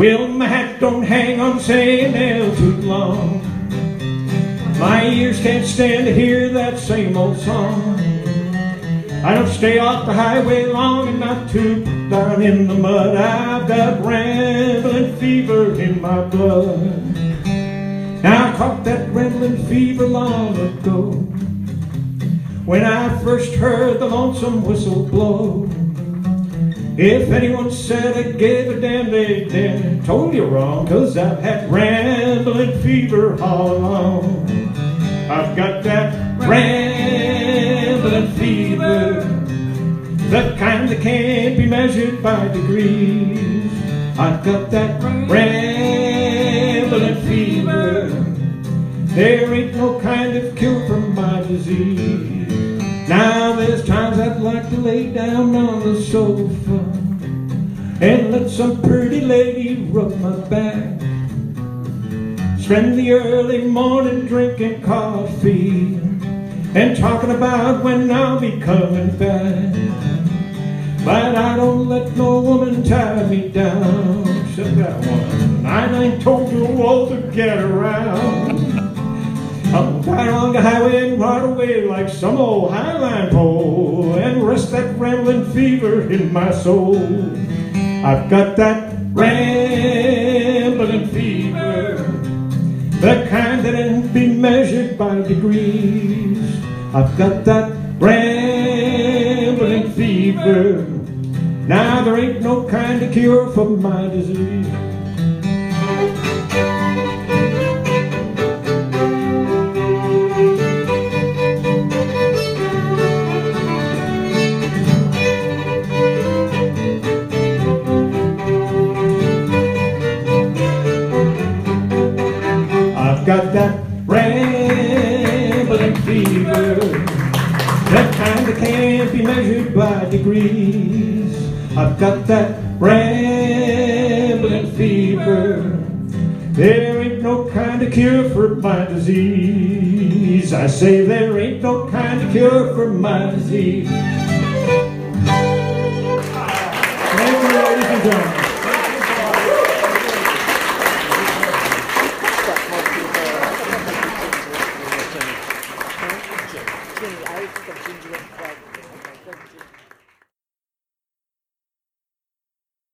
Well, my hat don't hang on saying nail too long. My ears can't stand to hear that same old song. I don't stay off the highway long enough to down in the mud. I've got rambling fever in my blood. Now I caught that rambling fever long ago when I first heard the lonesome whistle blow. If anyone said I gave a damn, they damn told you wrong, cause I've had rambling fever all along. I've got that rambling fever, the kind that can't be measured by degrees. I've got that rambling fever, there ain't no kind of cure for my disease. Now like to lay down on the sofa and let some pretty lady rub my back. Spend the early morning drinking coffee and talking about when I'll be coming back. But I don't let no woman tie me down, except that one. I ain't told you all to get around. I'm on the highway and ride away like some old highline pole and rest that rambling fever in my soul. I've got that rambling fever, the kind that ain't be measured by degrees. I've got that rambling fever. Now there ain't no kind of cure for my disease. Got that rambling fever, that kind that can't be measured by degrees. I've got that rambling fever. There ain't no kind of cure for my disease. I say there ain't no kind of cure for my disease. Thank you, ladies and gentlemen.